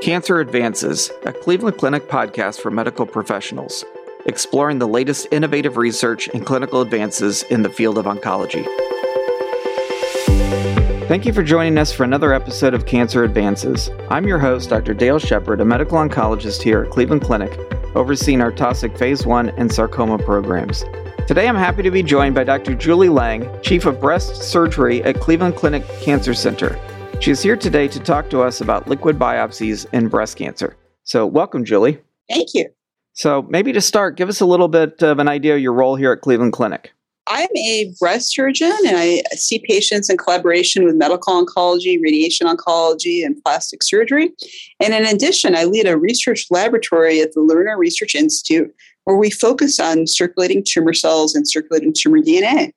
Cancer Advances, a Cleveland Clinic podcast for medical professionals, exploring the latest innovative research and clinical advances in the field of oncology. Thank you for joining us for another episode of Cancer Advances. I'm your host, Dr. Dale Shepard, a medical oncologist here at Cleveland Clinic, overseeing our Taussig Phase 1 and sarcoma programs. Today I'm happy to be joined by Dr. Julie Lang, Chief of Breast Surgery at Cleveland Clinic Cancer Center. She is here today to talk to us about liquid biopsies and breast cancer. So, welcome, Julie. Thank you. So, maybe to start, give us a little bit of an idea of your role here at Cleveland Clinic. I'm a breast surgeon and I see patients in collaboration with medical oncology, radiation oncology, and plastic surgery. And in addition, I lead a research laboratory at the Lerner Research Institute where we focus on circulating tumor cells and circulating tumor DNA.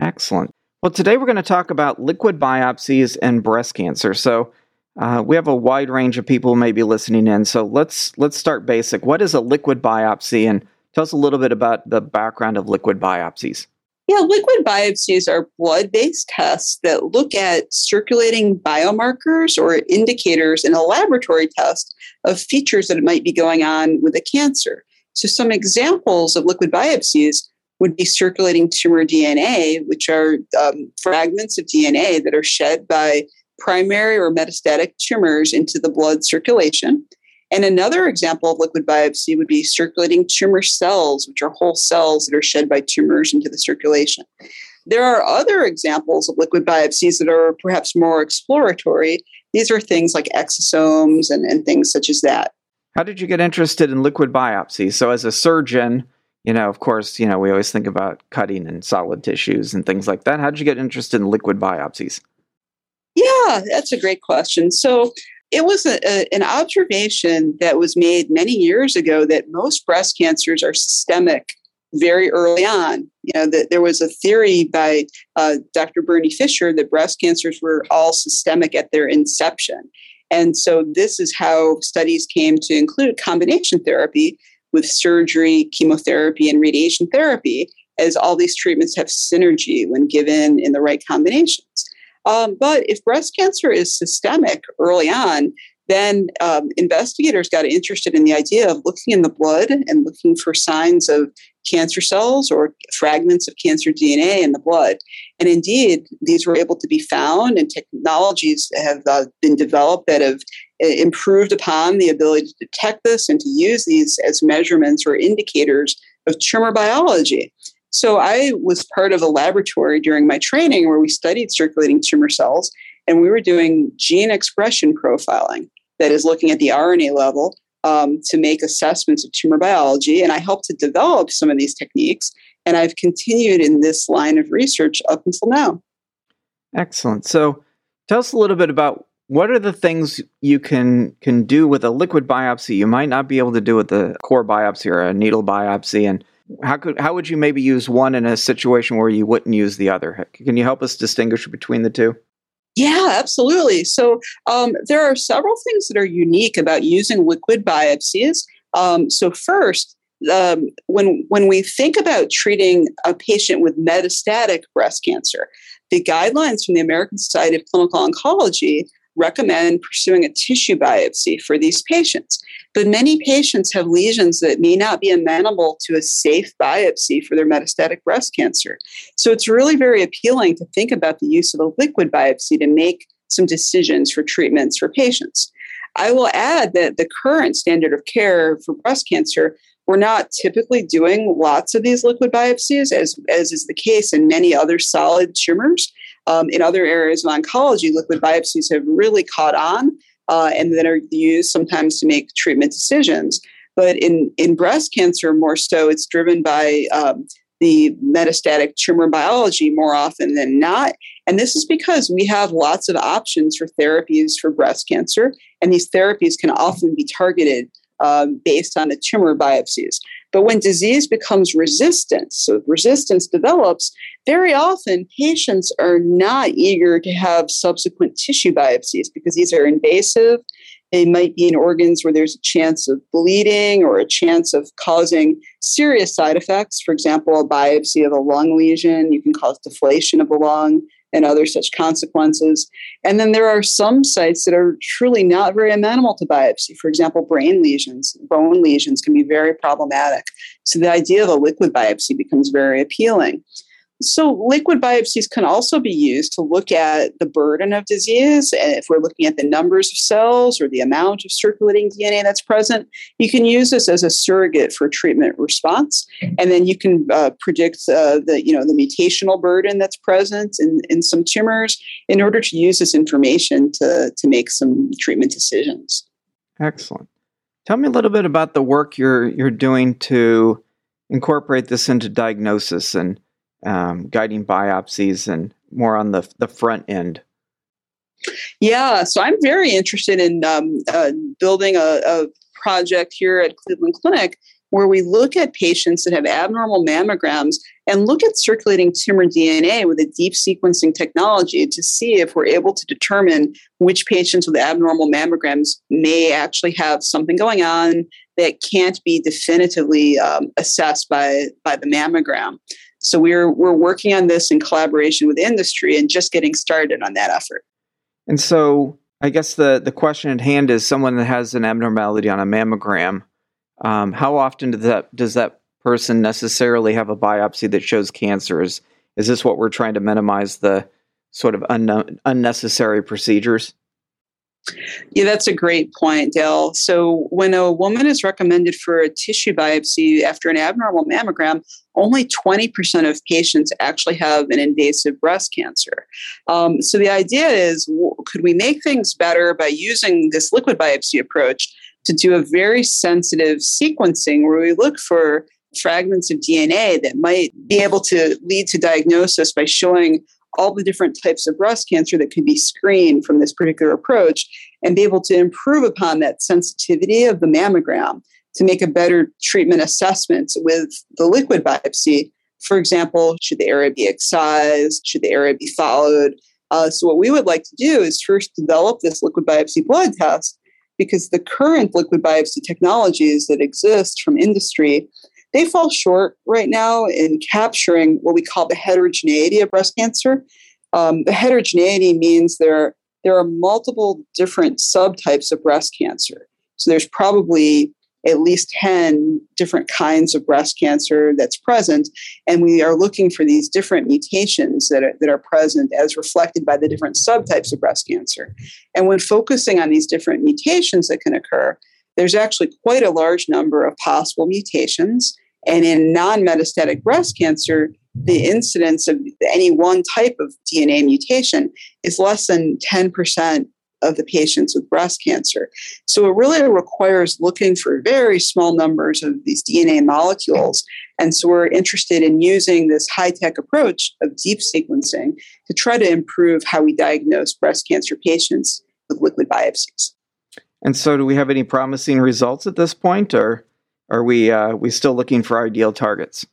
Excellent. Well, today we're going to talk about liquid biopsies and breast cancer. So, uh, we have a wide range of people who may be listening in. So let's let's start basic. What is a liquid biopsy, and tell us a little bit about the background of liquid biopsies. Yeah, liquid biopsies are blood-based tests that look at circulating biomarkers or indicators in a laboratory test of features that might be going on with a cancer. So, some examples of liquid biopsies would be circulating tumor DNA, which are um, fragments of DNA that are shed by primary or metastatic tumors into the blood circulation. And another example of liquid biopsy would be circulating tumor cells, which are whole cells that are shed by tumors into the circulation. There are other examples of liquid biopsies that are perhaps more exploratory. These are things like exosomes and, and things such as that. How did you get interested in liquid biopsy? So, as a surgeon, you know, of course, you know, we always think about cutting and solid tissues and things like that. How did you get interested in liquid biopsies? Yeah, that's a great question. So it was a, a, an observation that was made many years ago that most breast cancers are systemic very early on. You know, that there was a theory by uh, Dr. Bernie Fisher that breast cancers were all systemic at their inception. And so this is how studies came to include combination therapy with surgery, chemotherapy, and radiation therapy, as all these treatments have synergy when given in the right combinations. Um, but if breast cancer is systemic early on, then um, investigators got interested in the idea of looking in the blood and looking for signs of cancer cells or fragments of cancer DNA in the blood. And indeed, these were able to be found, and technologies have uh, been developed that have improved upon the ability to detect this and to use these as measurements or indicators of tumor biology. So I was part of a laboratory during my training where we studied circulating tumor cells and we were doing gene expression profiling that is looking at the RNA level um, to make assessments of tumor biology. And I helped to develop some of these techniques. And I've continued in this line of research up until now. Excellent. So tell us a little bit about what are the things you can can do with a liquid biopsy you might not be able to do with a core biopsy or a needle biopsy and how could how would you maybe use one in a situation where you wouldn't use the other? Can you help us distinguish between the two? Yeah, absolutely. So um, there are several things that are unique about using liquid biopsies. Um, so first, um, when when we think about treating a patient with metastatic breast cancer, the guidelines from the American Society of Clinical Oncology recommend pursuing a tissue biopsy for these patients. But many patients have lesions that may not be amenable to a safe biopsy for their metastatic breast cancer. So it's really very appealing to think about the use of a liquid biopsy to make some decisions for treatments for patients. I will add that the current standard of care for breast cancer we're not typically doing lots of these liquid biopsies, as, as is the case in many other solid tumors. Um, in other areas of oncology, liquid biopsies have really caught on uh, and then are used sometimes to make treatment decisions. But in, in breast cancer, more so, it's driven by um, the metastatic tumor biology more often than not. And this is because we have lots of options for therapies for breast cancer, and these therapies can often be targeted um, based on the tumor biopsies. But when disease becomes resistant, so resistance develops, very often patients are not eager to have subsequent tissue biopsies because these are invasive. They might be in organs where there's a chance of bleeding or a chance of causing serious side effects. For example, a biopsy of a lung lesion, you can cause deflation of the lung, and other such consequences. And then there are some sites that are truly not very amenable to biopsy. For example, brain lesions, bone lesions can be very problematic. So the idea of a liquid biopsy becomes very appealing. So, liquid biopsies can also be used to look at the burden of disease. And if we're looking at the numbers of cells or the amount of circulating DNA that's present, you can use this as a surrogate for treatment response. And then you can uh, predict uh, the, you know, the mutational burden that's present in, in some tumors in order to use this information to, to make some treatment decisions. Excellent. Tell me a little bit about the work you're, you're doing to incorporate this into diagnosis and um, guiding biopsies and more on the, the front end? Yeah, so I'm very interested in um, uh, building a, a project here at Cleveland Clinic where we look at patients that have abnormal mammograms and look at circulating tumor DNA with a deep sequencing technology to see if we're able to determine which patients with abnormal mammograms may actually have something going on that can't be definitively um, assessed by, by the mammogram. So we're we're working on this in collaboration with industry and just getting started on that effort. And so I guess the the question at hand is someone that has an abnormality on a mammogram. Um, how often does that does that person necessarily have a biopsy that shows cancer? Is is this what we're trying to minimize the sort of un- unnecessary procedures? Yeah, that's a great point, Dale. So, when a woman is recommended for a tissue biopsy after an abnormal mammogram, only 20% of patients actually have an invasive breast cancer. Um, so, the idea is could we make things better by using this liquid biopsy approach to do a very sensitive sequencing where we look for fragments of DNA that might be able to lead to diagnosis by showing all the different types of breast cancer that can be screened from this particular approach and be able to improve upon that sensitivity of the mammogram to make a better treatment assessment with the liquid biopsy. For example, should the area be excised? Should the area be followed? Uh, so, what we would like to do is first develop this liquid biopsy blood test because the current liquid biopsy technologies that exist from industry they fall short right now in capturing what we call the heterogeneity of breast cancer. Um, the heterogeneity means there, there are multiple different subtypes of breast cancer. So there's probably at least 10 different kinds of breast cancer that's present. And we are looking for these different mutations that are, that are present as reflected by the different subtypes of breast cancer. And when focusing on these different mutations that can occur, there's actually quite a large number of possible mutations. And in non metastatic breast cancer, the incidence of any one type of DNA mutation is less than 10% of the patients with breast cancer. So it really requires looking for very small numbers of these DNA molecules. And so we're interested in using this high tech approach of deep sequencing to try to improve how we diagnose breast cancer patients with liquid biopsies. And so, do we have any promising results at this point, or are we uh, we still looking for ideal targets?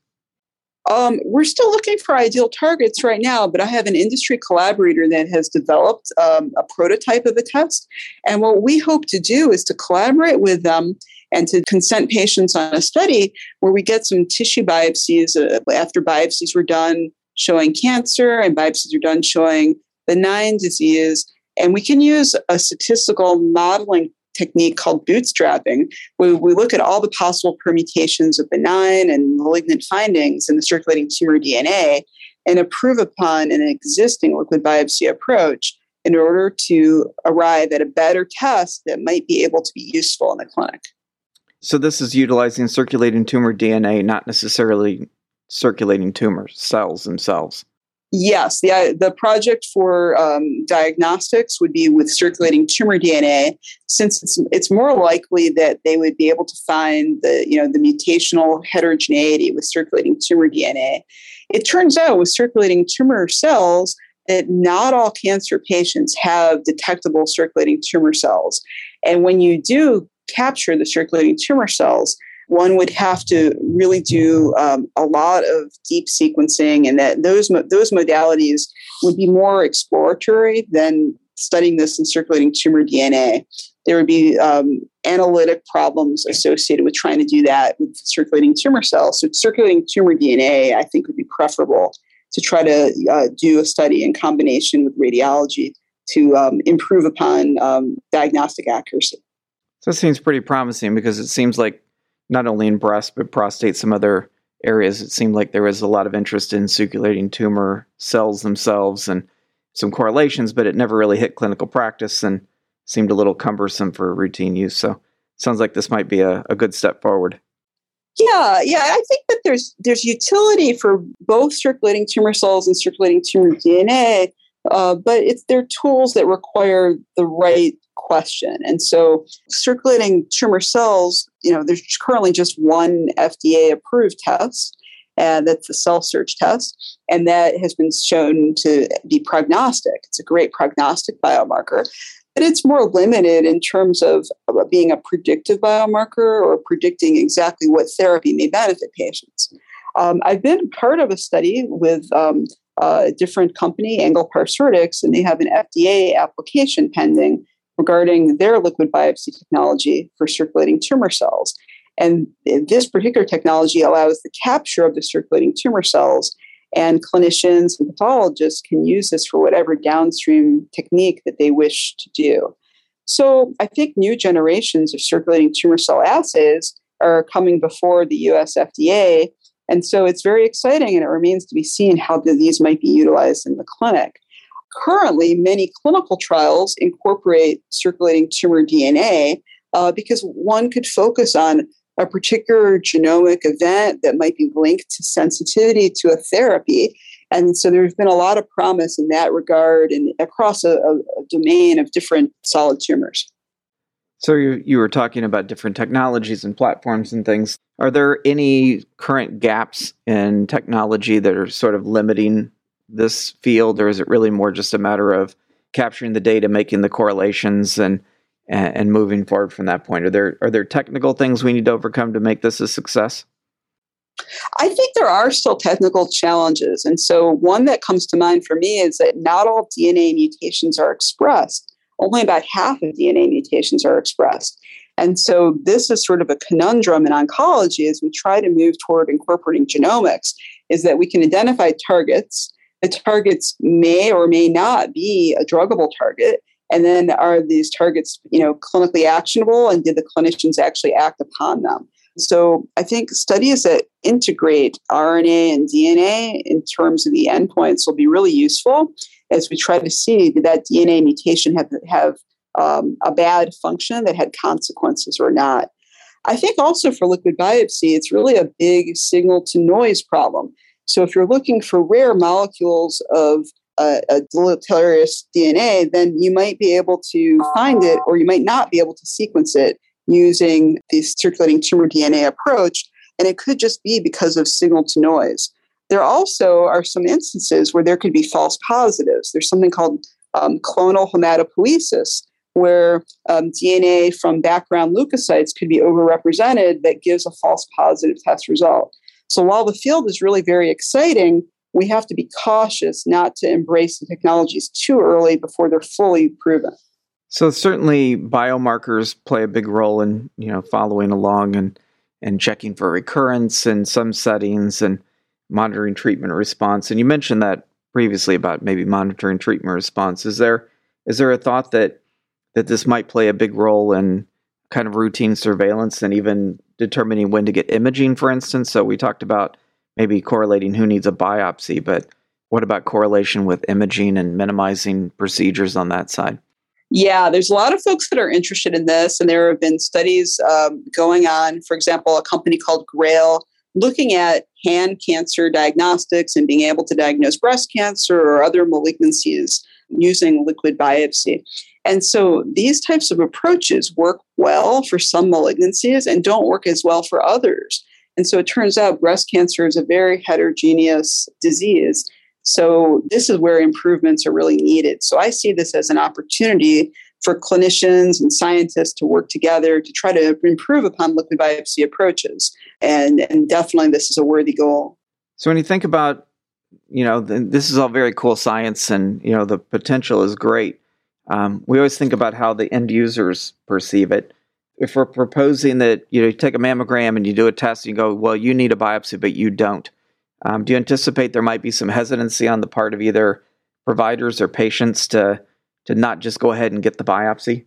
Um, we're still looking for ideal targets right now, but I have an industry collaborator that has developed um, a prototype of a test. And what we hope to do is to collaborate with them and to consent patients on a study where we get some tissue biopsies uh, after biopsies were done showing cancer and biopsies are done showing benign disease and we can use a statistical modeling technique called bootstrapping, where we look at all the possible permutations of benign and malignant findings in the circulating tumor DNA and improve upon an existing liquid biopsy approach in order to arrive at a better test that might be able to be useful in the clinic. So, this is utilizing circulating tumor DNA, not necessarily circulating tumor cells themselves. Yes, the uh, the project for um, diagnostics would be with circulating tumor DNA, since it's it's more likely that they would be able to find the you know the mutational heterogeneity with circulating tumor DNA. It turns out with circulating tumor cells that not all cancer patients have detectable circulating tumor cells, and when you do capture the circulating tumor cells, one would have to really do um, a lot of deep sequencing, and that those those modalities would be more exploratory than studying this in circulating tumor DNA. There would be um, analytic problems associated with trying to do that with circulating tumor cells. So, circulating tumor DNA, I think, would be preferable to try to uh, do a study in combination with radiology to um, improve upon um, diagnostic accuracy. So it seems pretty promising because it seems like not only in breast but prostate, some other areas, it seemed like there was a lot of interest in circulating tumor cells themselves and some correlations, but it never really hit clinical practice and seemed a little cumbersome for routine use. So sounds like this might be a, a good step forward. Yeah, yeah, I think that there's there's utility for both circulating tumor cells and circulating tumor DNA, uh, but it's they're tools that require the right question. And so, circulating tumor cells, you know, there's currently just one FDA approved test, and that's the CellSearch test, and that has been shown to be prognostic. It's a great prognostic biomarker but it's more limited in terms of being a predictive biomarker or predicting exactly what therapy may benefit patients. Um, I've been part of a study with um, a different company, Angle Parsortix, and they have an FDA application pending regarding their liquid biopsy technology for circulating tumor cells. And this particular technology allows the capture of the circulating tumor cells and clinicians and pathologists can use this for whatever downstream technique that they wish to do. So I think new generations of circulating tumor cell assays are coming before the US FDA. And so it's very exciting and it remains to be seen how these might be utilized in the clinic. Currently, many clinical trials incorporate circulating tumor DNA uh, because one could focus on a particular genomic event that might be linked to sensitivity to a therapy. And so there's been a lot of promise in that regard and across a, a domain of different solid tumors. So you, you were talking about different technologies and platforms and things. Are there any current gaps in technology that are sort of limiting this field, or is it really more just a matter of capturing the data, making the correlations, and and, moving forward from that point? Are there are there technical things we need to overcome to make this a success? I think there are still technical challenges. And so, one that comes to mind for me is that not all DNA mutations are expressed. Only about half of DNA mutations are expressed. And so, this is sort of a conundrum in oncology as we try to move toward incorporating genomics, is that we can identify targets. The targets may or may not be a druggable target. And then are these targets, you know, clinically actionable and did the clinicians actually act upon them? So I think studies that integrate RNA and DNA in terms of the endpoints will be really useful as we try to see did that DNA mutation have have um, a bad function that had consequences or not. I think also for liquid biopsy, it's really a big signal to noise problem. So if you're looking for rare molecules of a, a, deleterious DNA, then you might be able to find it or you might not be able to sequence it using the circulating tumor DNA approach. And it could just be because of signal to noise. There also are some instances where there could be false positives. There's something called um, clonal hematopoiesis, where um, DNA from background leukocytes could be overrepresented that gives a false positive test result. So while the field is really very exciting, we have to be cautious not to embrace the technologies too early before they're fully proven. So certainly biomarkers play a big role in, you know, following along and and checking for recurrence in some settings and monitoring treatment response. And you mentioned that previously about maybe monitoring treatment response. Is there is there a thought that that this might play a big role in kind of routine surveillance and even determining when to get imaging, for instance? So we talked about maybe correlating who needs a biopsy, but what about correlation with imaging and minimizing procedures on that side? Yeah, there's a lot of folks that are interested in this, and there have been studies um, going on. For example, a company called Grail looking at pan cancer diagnostics and being able to diagnose breast cancer or other malignancies using liquid biopsy. And so these types of approaches work well for some malignancies and don't work as well for others. And so it turns out breast cancer is a very heterogeneous disease. So this is where improvements are really needed. So I see this as an opportunity for clinicians and scientists to work together to try to improve upon liquid biopsy approaches. And, and definitely this is a worthy goal. So when you think about, you know, this is all very cool science and, you know, the potential is great. Um, we always think about how the end users perceive it if we're proposing that you know you take a mammogram and you do a test and you go well you need a biopsy but you don't Um, do you anticipate there might be some hesitancy on the part of either providers or patients to to not just go ahead and get the biopsy?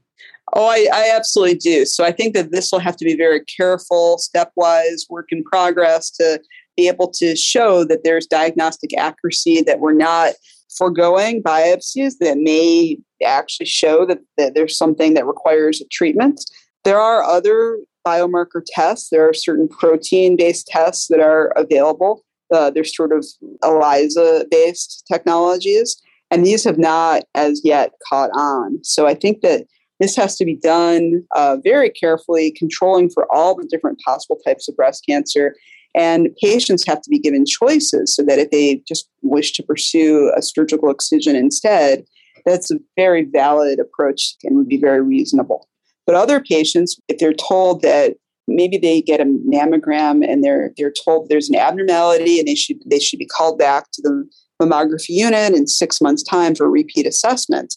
Oh, I, I, absolutely do. So I think that this will have to be very careful, stepwise, work in progress to be able to show that there's diagnostic accuracy, that we're not foregoing biopsies that may actually show that, that there's something that requires a treatment. There are other biomarker tests. There are certain protein based tests that are available. Uh, there's sort of ELISA based technologies, and these have not as yet caught on. So I think that this has to be done uh, very carefully, controlling for all the different possible types of breast cancer. And patients have to be given choices so that if they just wish to pursue a surgical excision instead, that's a very valid approach and would be very reasonable. But other patients, if they're told that maybe they get a mammogram and they're they're told there's an abnormality and they should they should be called back to the mammography unit in six months' time for repeat assessment,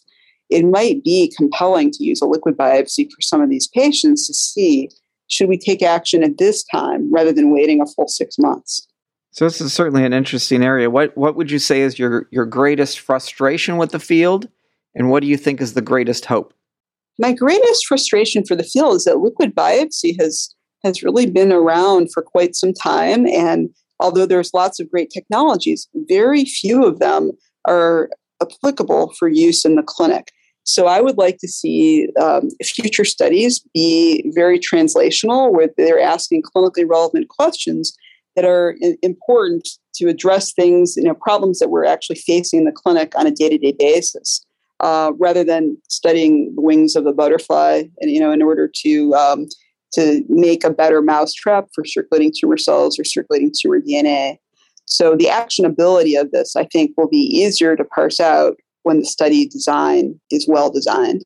it might be compelling to use a liquid biopsy for some of these patients to see should we take action at this time rather than waiting a full six months. So this is certainly an interesting area. What what would you say is your your greatest frustration with the field, and what do you think is the greatest hope? My greatest frustration for the field is that liquid biopsy has has really been around for quite some time, and although there's lots of great technologies, very few of them are applicable for use in the clinic. So I would like to see um, future studies be very translational, where they're asking clinically relevant questions that are important to address things, you know, problems that we're actually facing in the clinic on a day-to-day basis, uh, rather than studying the wings of the butterfly, and you know, in order to um, to make a better mousetrap for circulating tumor cells or circulating tumor DNA. So the actionability of this, I think, will be easier to parse out when the study design is well designed.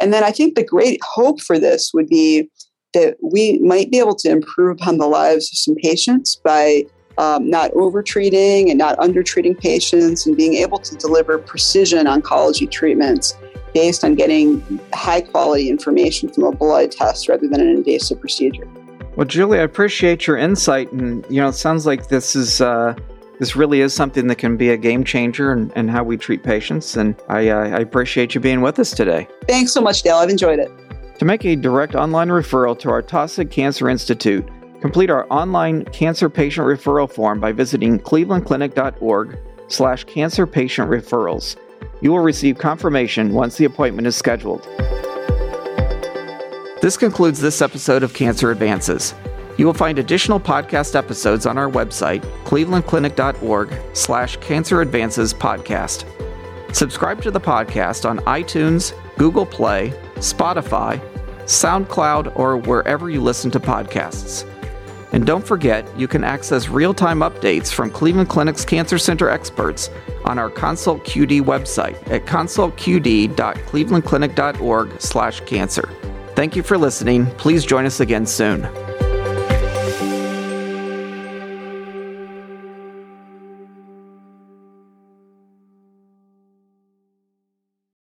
And then I think the great hope for this would be that we might be able to improve upon the lives of some patients by um, not overtreating and not undertreating patients and being able to deliver precision oncology treatments based on getting high quality information from a blood test rather than an invasive procedure. Well, Julie, I appreciate your insight, and you know, it sounds like this is uh, this really is something that can be a game changer in, in how we treat patients. And I, uh, I appreciate you being with us today. Thanks so much, Dale. I've enjoyed it. To make a direct online referral to our Taussig Cancer Institute, complete our online cancer patient referral form by visiting clevelandclinic.org slash cancer patient referrals. You will receive confirmation once the appointment is scheduled. This concludes this episode of Cancer Advances. You will find additional podcast episodes on our website, clevelandclinic.org slash cancer advances podcast. Subscribe to the podcast on iTunes, Google Play, Spotify, SoundCloud, or wherever you listen to podcasts. And don't forget, you can access real-time updates from Cleveland Clinic's Cancer Center experts on our Consult QD website at consultqd.clevelandclinic.org slash cancer. Thank you for listening. Please join us again soon.